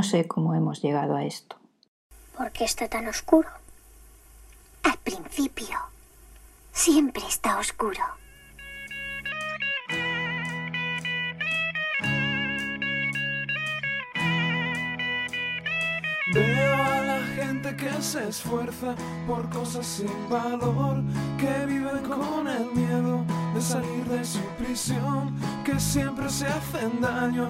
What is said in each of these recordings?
No sé cómo hemos llegado a esto. ¿Por qué está tan oscuro? Al principio, siempre está oscuro. Veo a la gente que se esfuerza por cosas sin valor, que vive con el miedo salir de su prisión, que siempre se hacen daño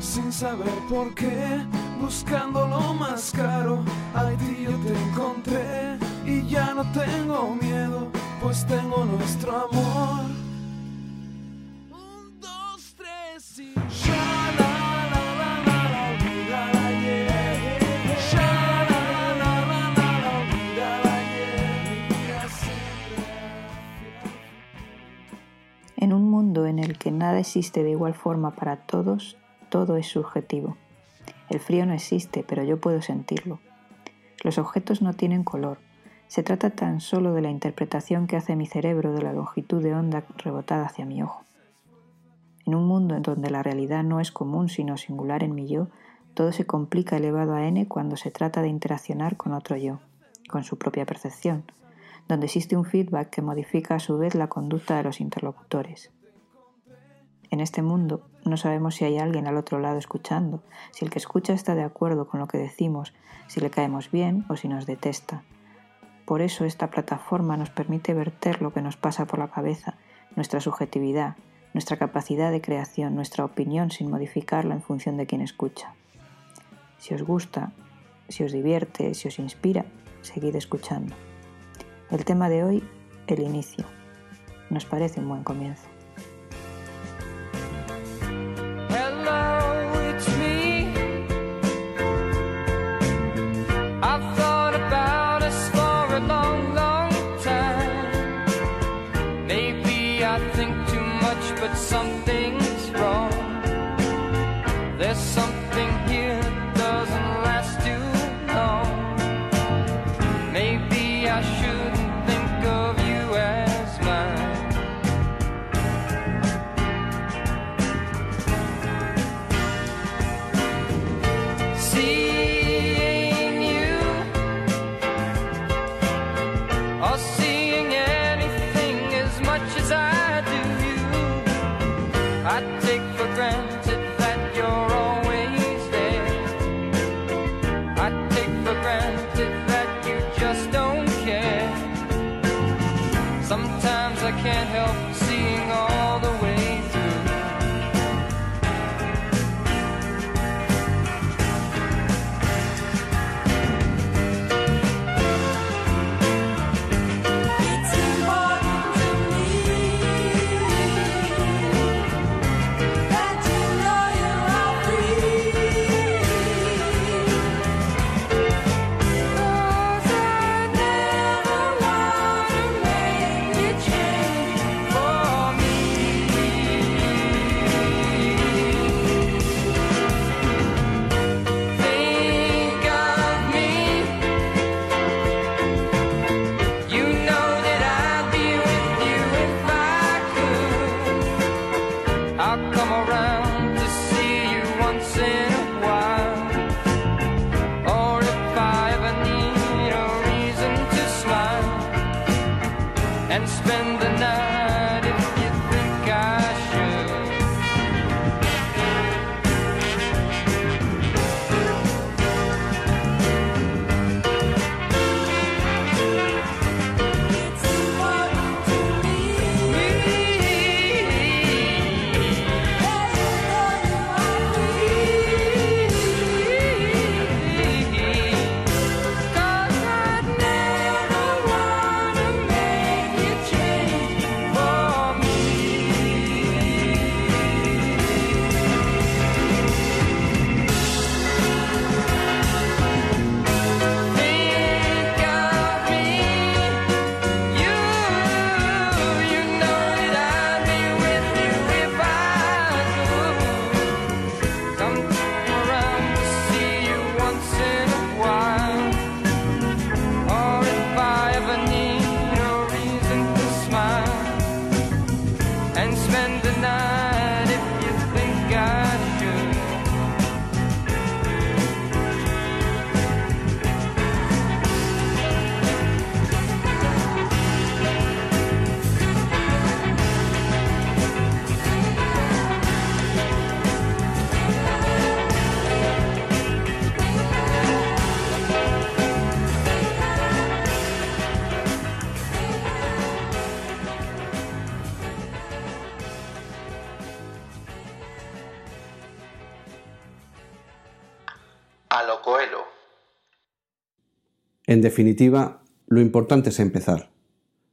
sin saber por qué, buscando lo más caro. A ti yo te encontré y ya no tengo miedo, pues tengo nuestro amor. En el que nada existe de igual forma para todos, todo es subjetivo. El frío no existe, pero yo puedo sentirlo. Los objetos no tienen color. Se trata tan solo de la interpretación que hace mi cerebro de la longitud de onda rebotada hacia mi ojo. En un mundo en donde la realidad no es común sino singular en mi yo, todo se complica elevado a n cuando se trata de interaccionar con otro yo, con su propia percepción, donde existe un feedback que modifica a su vez la conducta de los interlocutores. En este mundo no sabemos si hay alguien al otro lado escuchando, si el que escucha está de acuerdo con lo que decimos, si le caemos bien o si nos detesta. Por eso esta plataforma nos permite verter lo que nos pasa por la cabeza, nuestra subjetividad, nuestra capacidad de creación, nuestra opinión sin modificarla en función de quien escucha. Si os gusta, si os divierte, si os inspira, seguid escuchando. El tema de hoy, el inicio. Nos parece un buen comienzo. Come around to see you once in a while. Or if I ever need a reason to smile and spend the night En definitiva, lo importante es empezar.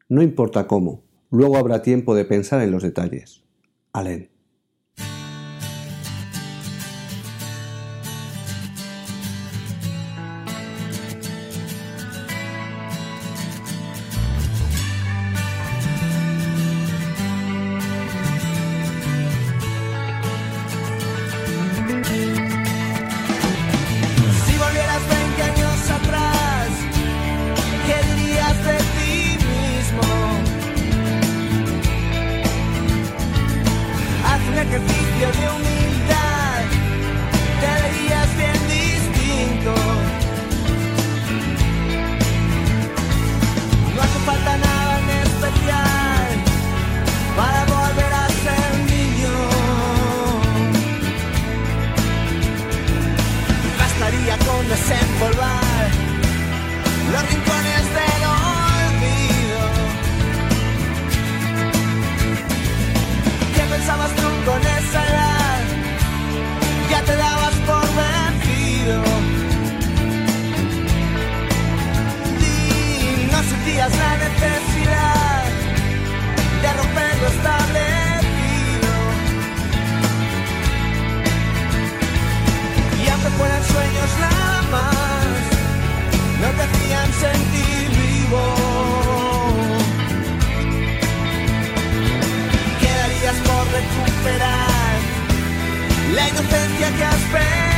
No importa cómo, luego habrá tiempo de pensar en los detalles. Alén. On the la vita no te hacían sentir vivo. ¿Qué harías por recuperar la inocencia que has perdido?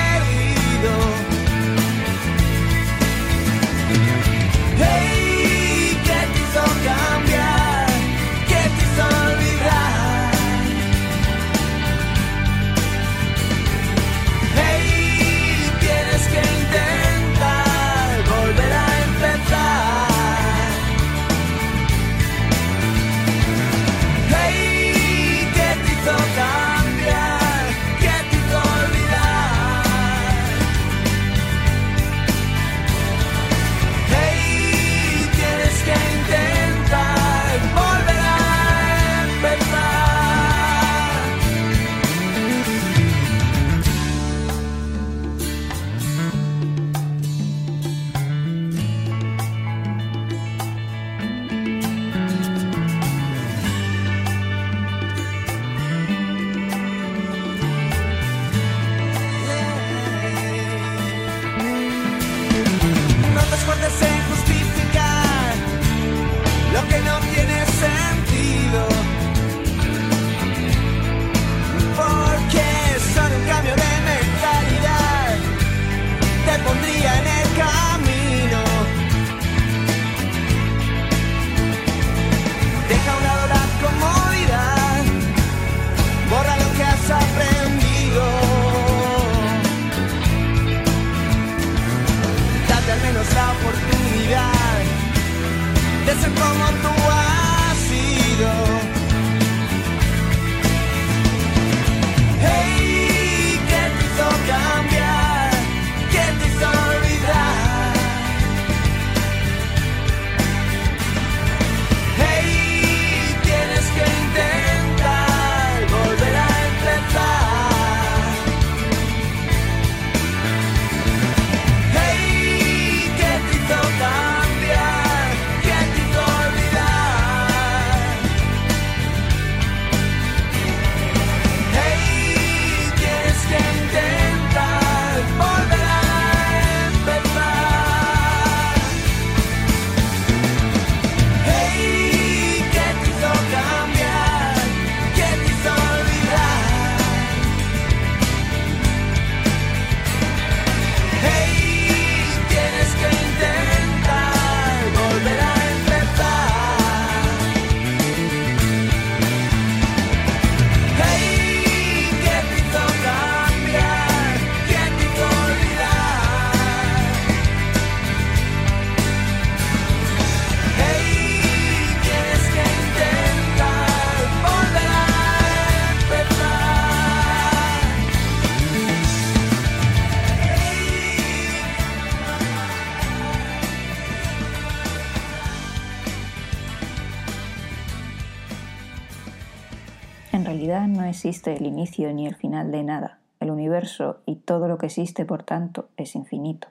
realidad no existe el inicio ni el final de nada. El universo y todo lo que existe, por tanto, es infinito.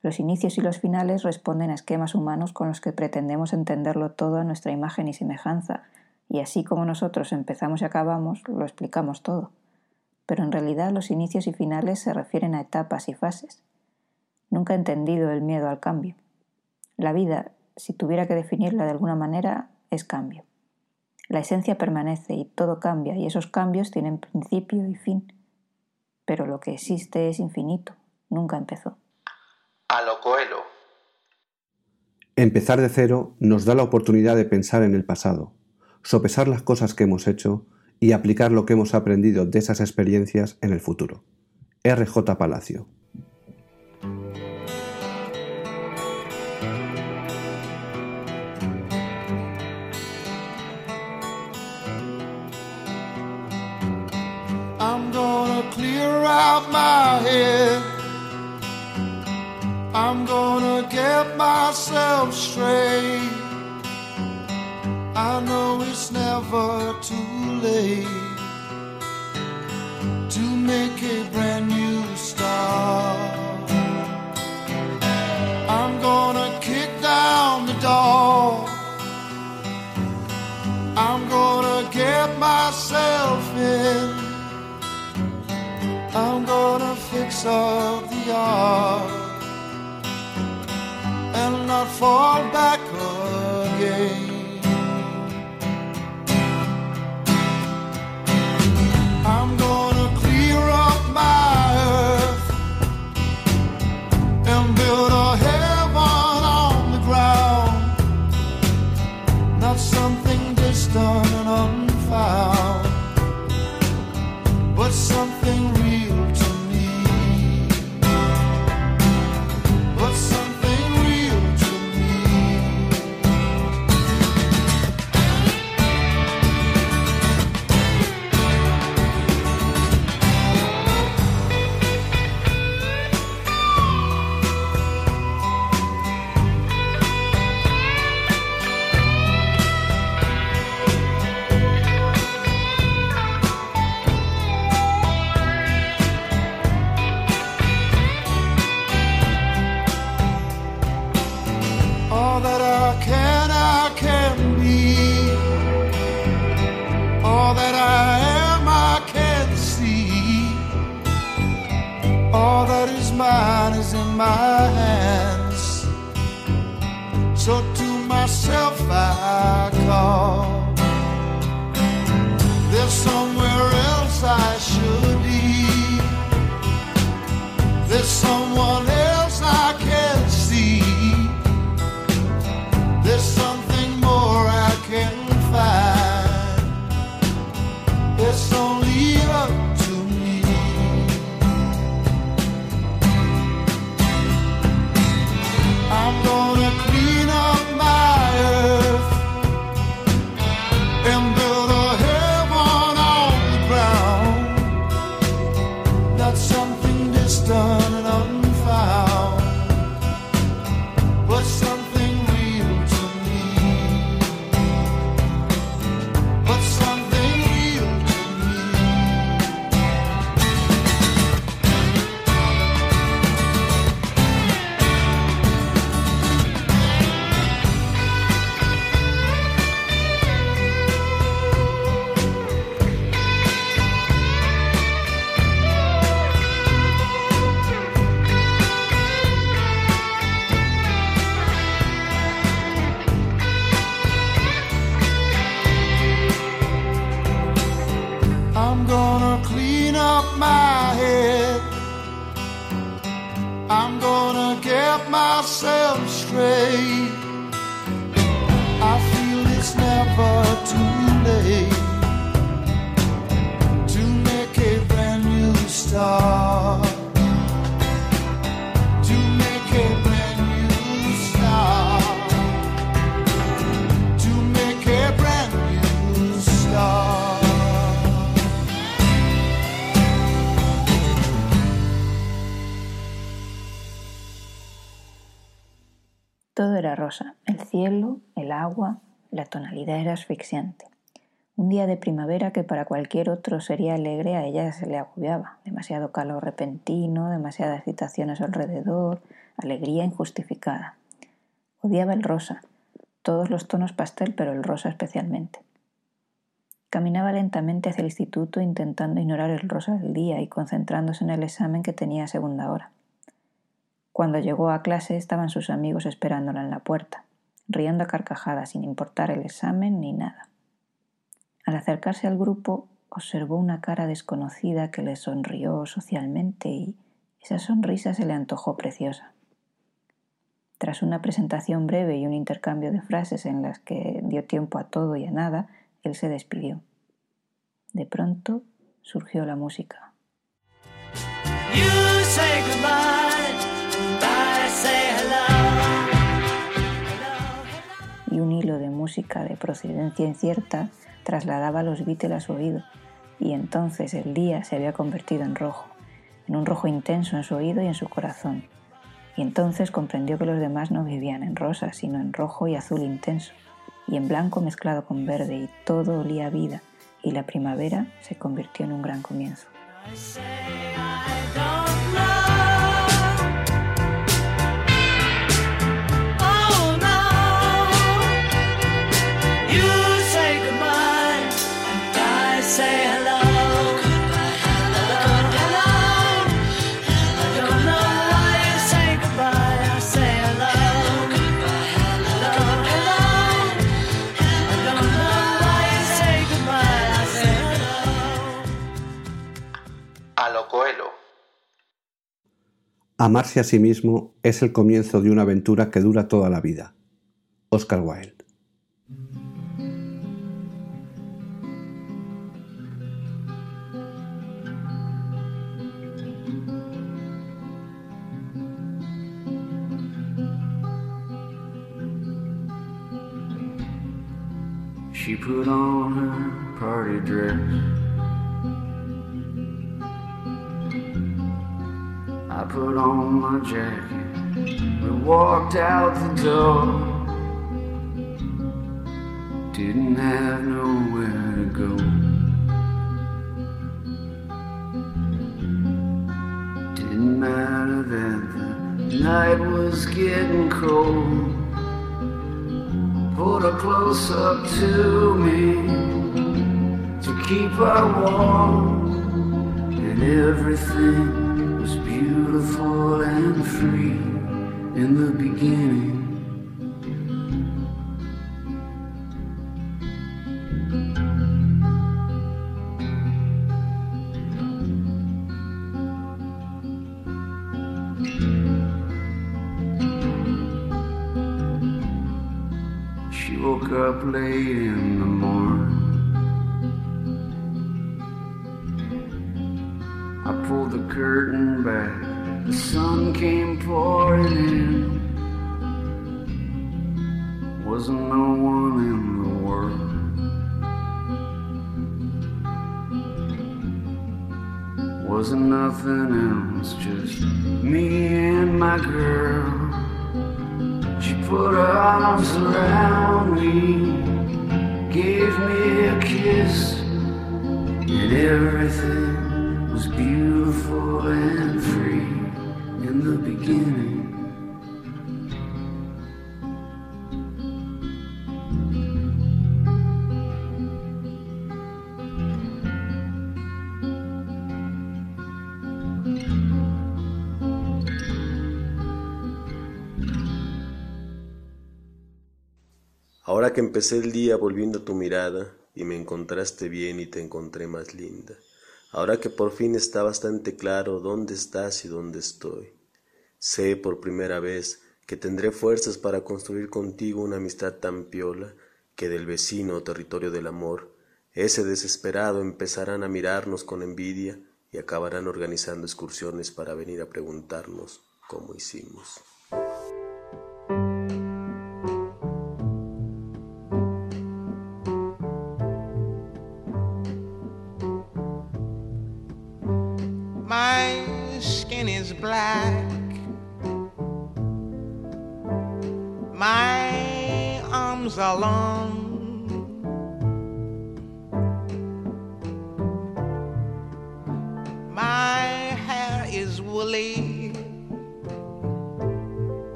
Los inicios y los finales responden a esquemas humanos con los que pretendemos entenderlo todo a nuestra imagen y semejanza, y así como nosotros empezamos y acabamos, lo explicamos todo. Pero en realidad los inicios y finales se refieren a etapas y fases. Nunca he entendido el miedo al cambio. La vida, si tuviera que definirla de alguna manera, es cambio. La esencia permanece y todo cambia, y esos cambios tienen principio y fin. Pero lo que existe es infinito, nunca empezó. A lo Coelho. Empezar de cero nos da la oportunidad de pensar en el pasado, sopesar las cosas que hemos hecho y aplicar lo que hemos aprendido de esas experiencias en el futuro. RJ Palacio. Gonna out my head. I'm gonna get myself straight. I know it's never too late to make a brand new start. I'm gonna kick down the door. Up the yard and not fall back again. My hands. So to myself I call. El cielo, el agua, la tonalidad era asfixiante. Un día de primavera que para cualquier otro sería alegre, a ella se le agobiaba. Demasiado calor repentino, demasiada excitación a su alrededor, alegría injustificada. Odiaba el rosa, todos los tonos pastel, pero el rosa especialmente. Caminaba lentamente hacia el instituto intentando ignorar el rosa del día y concentrándose en el examen que tenía a segunda hora. Cuando llegó a clase estaban sus amigos esperándola en la puerta, riendo a carcajadas sin importar el examen ni nada. Al acercarse al grupo, observó una cara desconocida que le sonrió socialmente y esa sonrisa se le antojó preciosa. Tras una presentación breve y un intercambio de frases en las que dio tiempo a todo y a nada, él se despidió. De pronto surgió la música. Un hilo de música de procedencia incierta trasladaba los Beatles a su oído, y entonces el día se había convertido en rojo, en un rojo intenso en su oído y en su corazón. Y entonces comprendió que los demás no vivían en rosa, sino en rojo y azul intenso, y en blanco mezclado con verde, y todo olía a vida, y la primavera se convirtió en un gran comienzo. Amarse a sí mismo es el comienzo de una aventura que dura toda la vida. Oscar Wilde. She put on her party dress. I put on my jacket. We walked out the door. Didn't have nowhere to go. Didn't matter that the night was getting cold. Pulled her close up to me to keep her warm and everything free in the beginning. She woke up late in the morning. I pulled the curtain back. The sun came pouring in. Wasn't no one in the world. Wasn't nothing else, just me and my girl. She put her arms around me, gave me a kiss, and everything was beautiful and free in the beginning. Ahora que empecé el día volviendo tu mirada y me encontraste bien y te encontré más linda. Ahora que por fin está bastante claro dónde estás y dónde estoy. Sé por primera vez que tendré fuerzas para construir contigo una amistad tan piola que del vecino territorio del amor, ese desesperado empezarán a mirarnos con envidia y acabarán organizando excursiones para venir a preguntarnos cómo hicimos.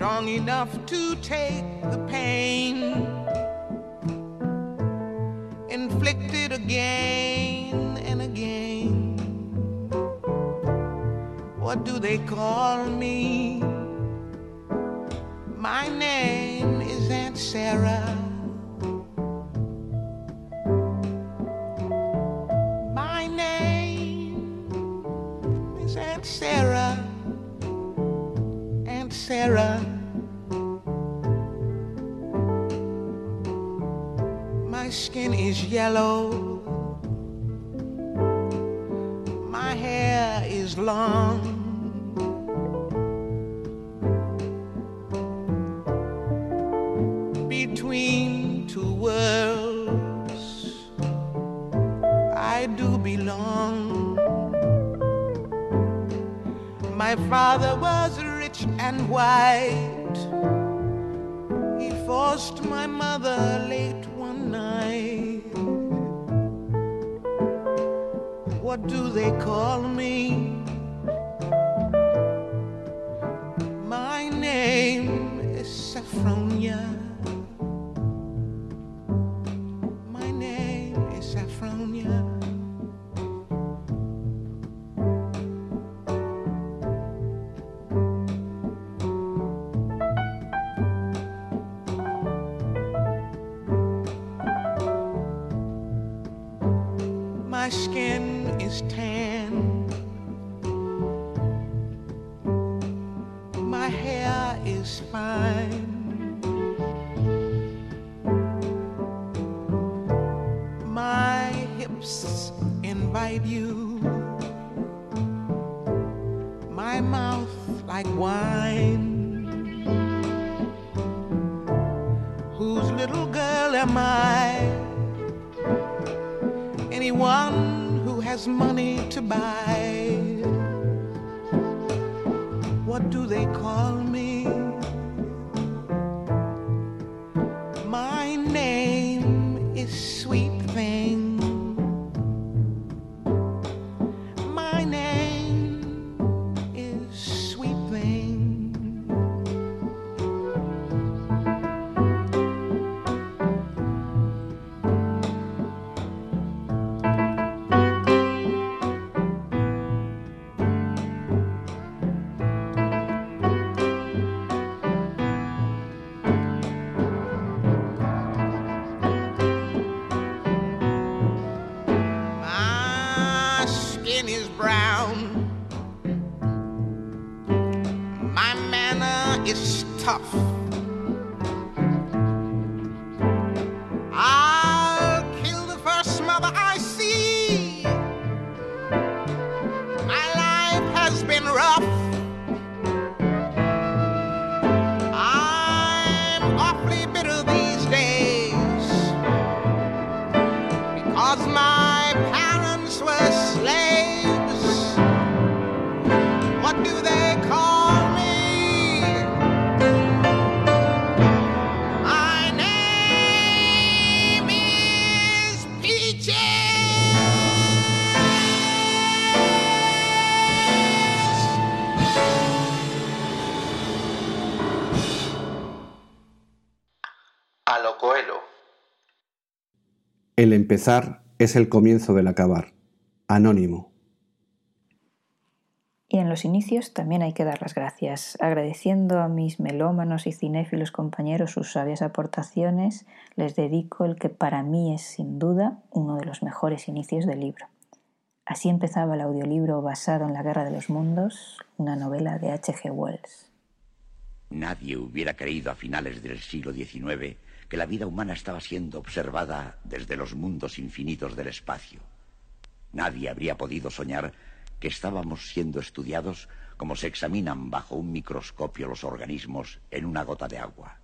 Strong enough to take the pain inflicted again and again. What do they call me? My name is Aunt Sarah. My father was rich and white. He forced my mother late one night. What do they call me? My name is Saffronia. Hips invite you. My mouth like wine. Whose little girl am I? anyone who has money to buy. What do they call me? Tough. Coelho. El empezar es el comienzo del acabar. Anónimo. Y en los inicios también hay que dar las gracias, agradeciendo a mis melómanos y cinéfilos compañeros sus sabias aportaciones, les dedico el que para mí es sin duda uno de los mejores inicios del libro. Así empezaba el audiolibro basado en La Guerra de los Mundos, una novela de H.G. Wells. Nadie hubiera creído a finales del siglo XIX que la vida humana estaba siendo observada desde los mundos infinitos del espacio. Nadie habría podido soñar que estábamos siendo estudiados como se examinan bajo un microscopio los organismos en una gota de agua.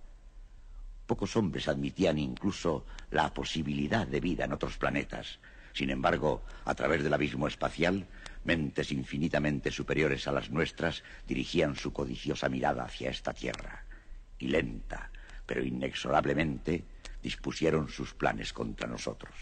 Pocos hombres admitían incluso la posibilidad de vida en otros planetas. Sin embargo, a través del abismo espacial, mentes infinitamente superiores a las nuestras dirigían su codiciosa mirada hacia esta Tierra. Y lenta, pero inexorablemente, dispusieron sus planes contra nosotros.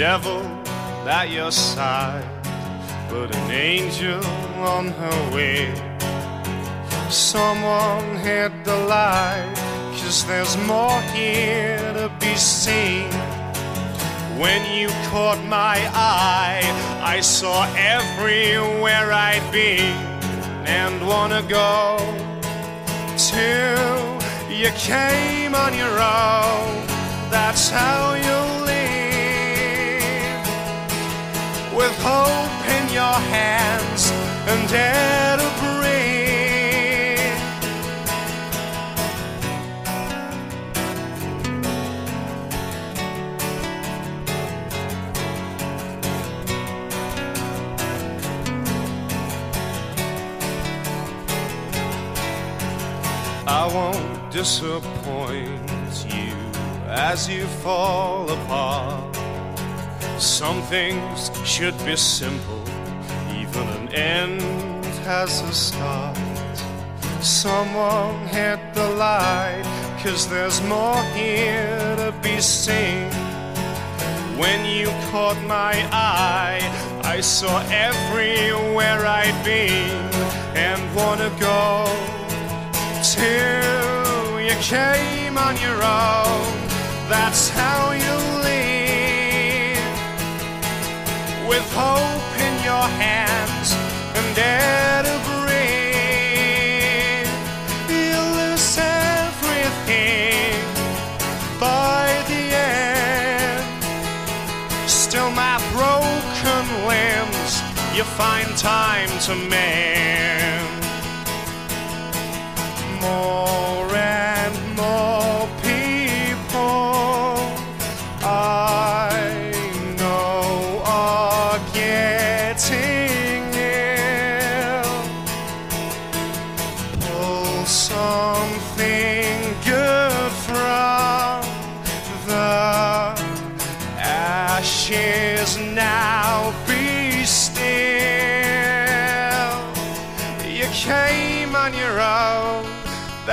Devil at your side, but an angel on her way. Someone hit the light, cause there's more here to be seen. When you caught my eye, I saw everywhere I'd been and wanna go till you came on your own. That's how you with hope in your hands and air to breathe. I won't disappoint you as you fall apart. Some things should be simple, even an end has a start. Someone hit the light, cause there's more here to be seen. When you caught my eye, I saw everywhere I'd been and wanna go till you came on your own. That's how you live with hope in your hands and air to breathe. You lose everything by the end. Still, my broken limbs, you find time to mend more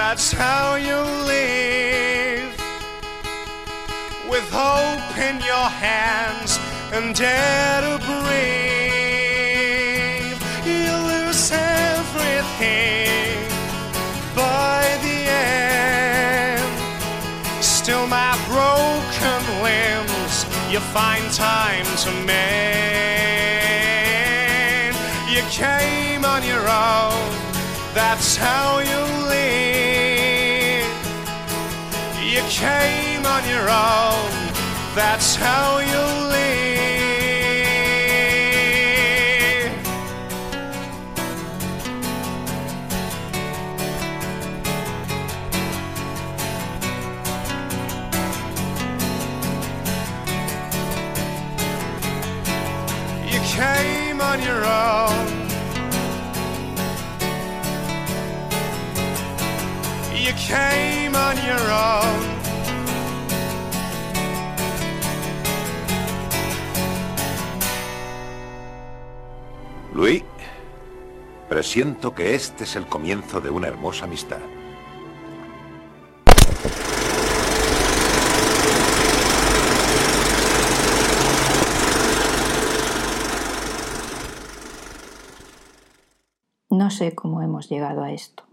That's how you live with hope in your hands and dare to breathe. You lose everything by the end. Still, my broken limbs, you find time to mend. You came on your own. That's how you came on your own. That's how you live. You came on your own. You came on your own. Presiento que este es el comienzo de una hermosa amistad. No sé cómo hemos llegado a esto.